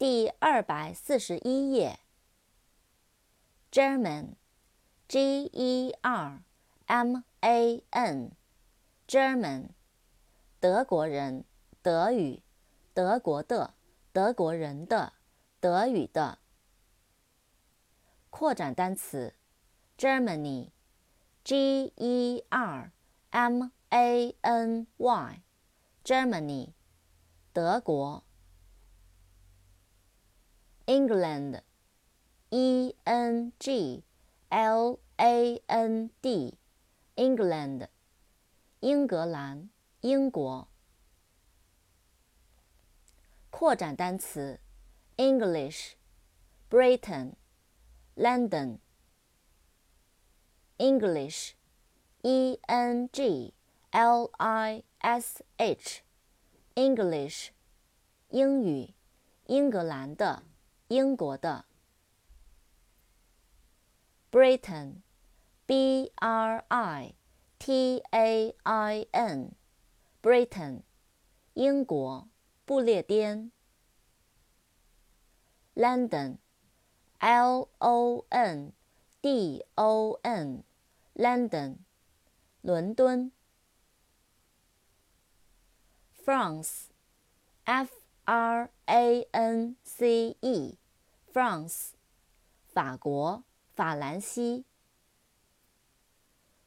第二百四十一页。German，G-E-R-M-A-N，German，德国人，德语，德国的，德国人的，德语的。扩展单词，Germany，G-E-R-M-A-N-Y，Germany，德国。England, E N G L A N D, England, 英格兰，英国。扩展单词：English, Britain, London. English, E N G L I S H, English, 英语，英格兰的。 英国的，Britain，B R I T A I N，Britain，英国，不列颠。London，L O N D O N，London，伦敦。France，F R A N C E。France，法国，法兰西。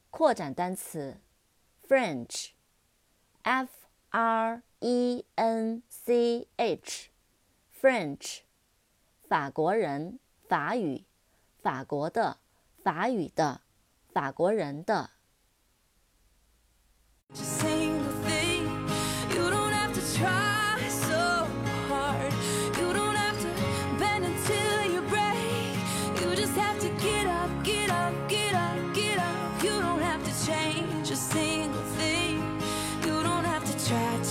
扩展单词，French，F R E N C H，French，法国人，法语，法国的，法语的，法国人的。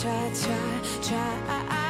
Try, try, try.